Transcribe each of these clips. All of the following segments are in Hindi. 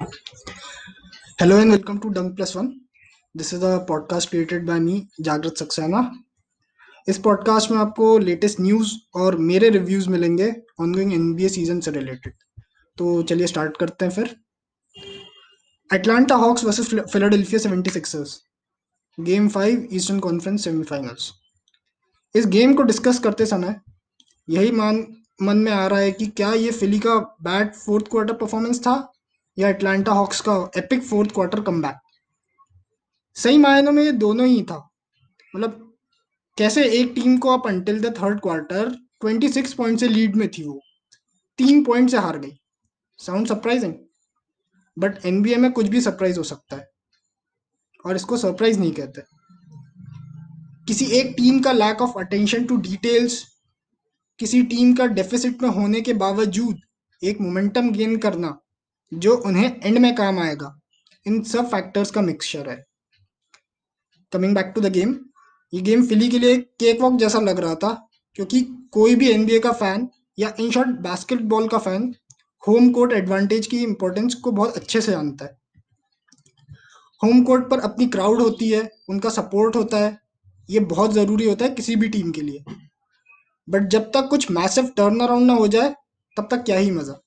Hello and welcome to Dunk Plus One. This is a podcast created by me, जागृत सक्सेना इस पॉडकास्ट में आपको लेटेस्ट न्यूज़ और मेरे रिव्यूज़ मिलेंगे ऑनगोइंग एनबीए सीज़न से रिलेटेड तो चलिए स्टार्ट करते हैं फिर. Atlanta Hawks versus Philadelphia seventy sixers game five eastern conference semifinals इस गेम को डिस्कस करते समय यही मान मन में आ रहा है कि क्या ये फिली का बैड फोर्थ क्वार्टर परफॉर्मेंस था? या एटलांटा हॉक्स का एपिक फोर्थ क्वार्टर कम सही मायनों में ये दोनों ही था। मतलब कैसे एक टीम को आप until the third quarter 26 point से लीड में थी वो, तीन पॉइंट से हार गई। साउंड सरप्राइजिंग बट एनबीए में कुछ भी सरप्राइज़ हो सकता है। और इसको सरप्राइज़ नहीं कहते। किसी एक टीम का lack of attention to details किसी टीम का डेफिसिट में होने के बावजूद एक मोमेंटम गेन करना जो उन्हें एंड में काम आएगा। इन सब फैक्टर्स का मिक्सचर है। Coming back to the game ये गेम फिली के लिए केक वॉक जैसा लग रहा था, क्योंकि कोई भी एनबीए का फ़ैन या इन शॉर्ट बास्केटबॉल का फ़ैन होम कोर्ट एडवांटेज की इंपॉर्टेंस को बहुत अच्छे से जानता है। होम कोर्ट पर अपनी क्राउड होती है, उनका सपोर्ट होता है, ये बहुत ज़रूरी होता है किसी भी टीम के लिए। बट जब तक कुछ मैसिव टर्न अराउंड ना हो जाए, तब तक क्या ही मज़ा।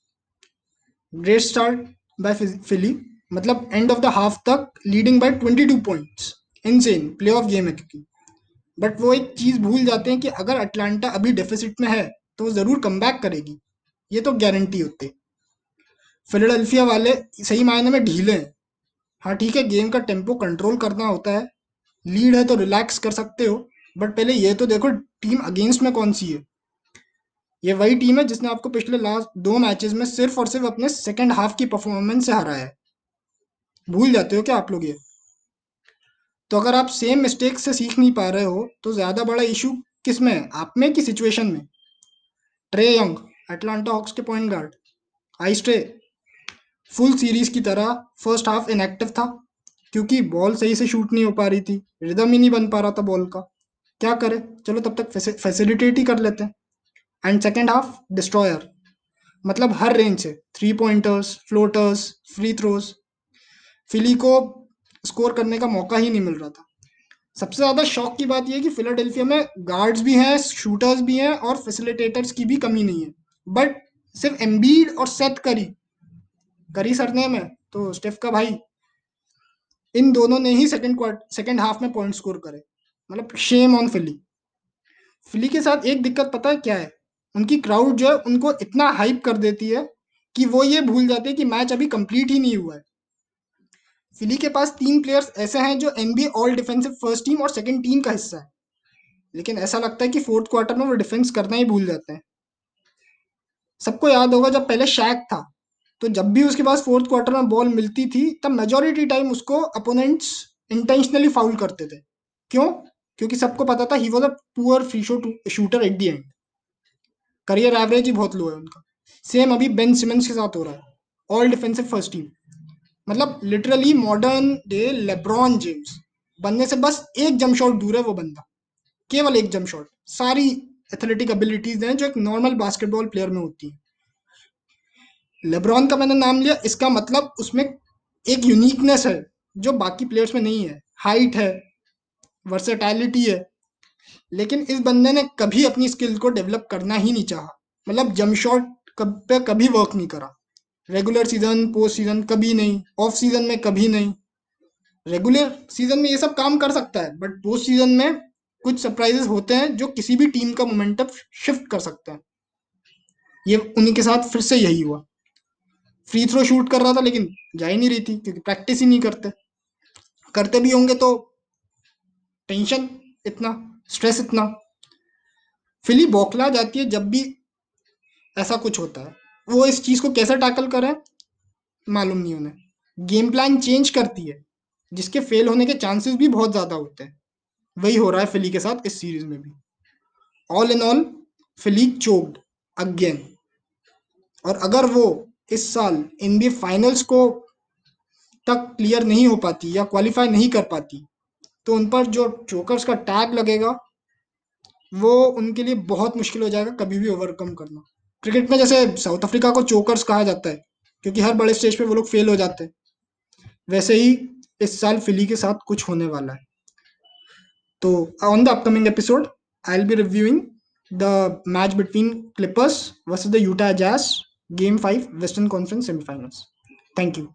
ग्रेट स्टार्ट बाय फिली मतलब एंड ऑफ़ द हाफ़ तक लीडिंग बाय 22 पॉइंट्स इनसेन प्ले ऑफ़ गेम है क्योंकि। बट वो एक चीज़ भूल जाते हैं कि अगर अटलांटा अभी डेफिसिट में है तो वो ज़रूर कम करेगी। ये तो गारंटी होती फिलाडेल्फिया वाले सही मायने में ढीले हैं। हाँ ठीक है गेम का टेंपो कंट्रोल करना होता है। लीड है तो रिलैक्स कर सकते हो। बट पहले ये तो देखो टीम अगेंस्ट में कौन सी है? ये वही टीम है जिसने आपको पिछले लास्ट दो मैचेस में सिर्फ़ और सिर्फ़ अपने सेकेंड हाफ़ की परफॉर्मेंस से हराया है। भूल जाते हो क्या आप लोग ये? तो अगर आप सेम मिस्टेक से सीख नहीं पा रहे हो तो ज़्यादा बड़ा इशू किसमें है? आप में कि सिचुएशन में? ट्रे यंग एटलांटा हॉक्स के point guard ice Trae full series की तरह फ़र्स्ट हाफ़ इनएक्टिव था, क्योंकि बॉल सही से शूट नहीं हो पा रही थी। रिदम ही नहीं बन पा रहा था बॉल का। क्या करे? चलो तब तक फैसिलिटेट ही कर लेते हैं। एंड सेकेंड हाफ़ डिस्ट्रॉयर मतलब हर रेंज से three pointers floaters free throws Philly को स्कोर करने का मौका ही नहीं मिल रहा था। सबसे ज़्यादा शौक की बात यह कि फिलाडेल्फिया में गार्ड्स भी हैं शूटर्स भी हैं और फैसिलिटेटर्स की भी कमी नहीं है। बट सिर्फ़ एम्बीड और सेट करी करी सरने में तो स्टेफ का भाई, इन दोनों ने ही सेकंड क्वार्टर सेकंड हाफ़ में पॉइंट स्कोर करे। मतलब शेम ऑन फिली फिली के साथ एक दिक्कत पता है क्या है? उनकी क्राउड जो है उनको इतना हाइप कर देती है कि वो ये भूल जाते हैं कि मैच अभी कंप्लीट ही नहीं हुआ है। फिली के पास तीन प्लेयर्स ऐसे हैं जो NBA all defensive first team और सेकंड टीम का हिस्सा है। लेकिन ऐसा लगता है कि फोर्थ क्वार्टर में वो डिफेंस करना ही भूल जाते हैं। सबको याद होगा जब पहले शैक था तो जब भी उसके पास फोर्थ क्वार्टर में बॉल मिलती थी, तब मेजोरिटी टाइम उसको अपोनेंट्स इंटेंशनली फाउल करते थे। क्यों? क्योंकि सबको पता था he was a poor free shooter at the end career average ही बहुत लो है उनका। सेम अभी बेन सिमेंस के साथ हो रहा है। ऑल डिफेंसिव फ़र्स्ट टीम मतलब literally modern day LeBron James बनने से बस एक जम शॉट दूर है वो बंदा। केवल एक जम शॉट सारी एथलेटिक एबिलिटीज हैं जो एक नॉर्मल बास्केटबॉल प्लेयर में होती है। लेब्रॉन का मैंने नाम लिया, इसका मतलब उसमें एक यूनिकनेस है, जो बाकी प्लेयर्स में नहीं है। हाइट है वर्सेटैलिटी है। लेकिन इस बंदे ने कभी अपनी स्किल को डेवलप करना ही नहीं चाहा। मतलब जम शॉट कब पे कभी वर्क नहीं करा। रेगुलर सीज़न पोस्ट सीज़न कभी नहीं। ऑफ़ सीज़न में कभी नहीं। रेगुलर सीज़न में ये सब काम कर सकता है बट पोस्ट सीज़न में कुछ सरप्राइजेस होते हैं जो किसी भी टीम का मोमेंटम शिफ्ट कर सकते हैं। ये उन्हीं के साथ फिर से यही हुआ। फ्री थ्रो शूट कर रहा था, लेकिन जा ही नहीं रही थी, क्योंकि प्रैक्टिस ही नहीं करते। करते भी होंगे तो टेंशन इतना स्ट्रेस इतना। फिली बौखला जाती है जब भी ऐसा कुछ होता है। वो इस चीज़ को कैसे टैकल करें? मालूम नहीं उन्हें। गेम प्लान चेंज करती है, जिसके फेल होने के चांसेस भी बहुत ज़्यादा होते हैं। वही हो रहा है फिली के साथ इस सीरीज़ में भी। All in all Philly choked again और अगर वो इस साल बी फाइनल्स को तक क्लियर नहीं हो पाती या क्वालिफाई नहीं कर पाती तो उन पर जो चोकर्स का टैग लगेगा, वो उनके लिए बहुत मुश्किल हो जाएगा कभी भी ओवरकम करना। क्रिकेट में जैसे साउथ अफ्रीका को चोकर्स कहा जाता है, क्योंकि हर बड़े स्टेज पे वो लोग फेल हो जाते हैं। वैसे ही इस साल फिली के साथ कुछ होने वाला है। तो on the upcoming episode I will be reviewing the match between Clippers versus the Utah Jazz game five western conference semifinals thank you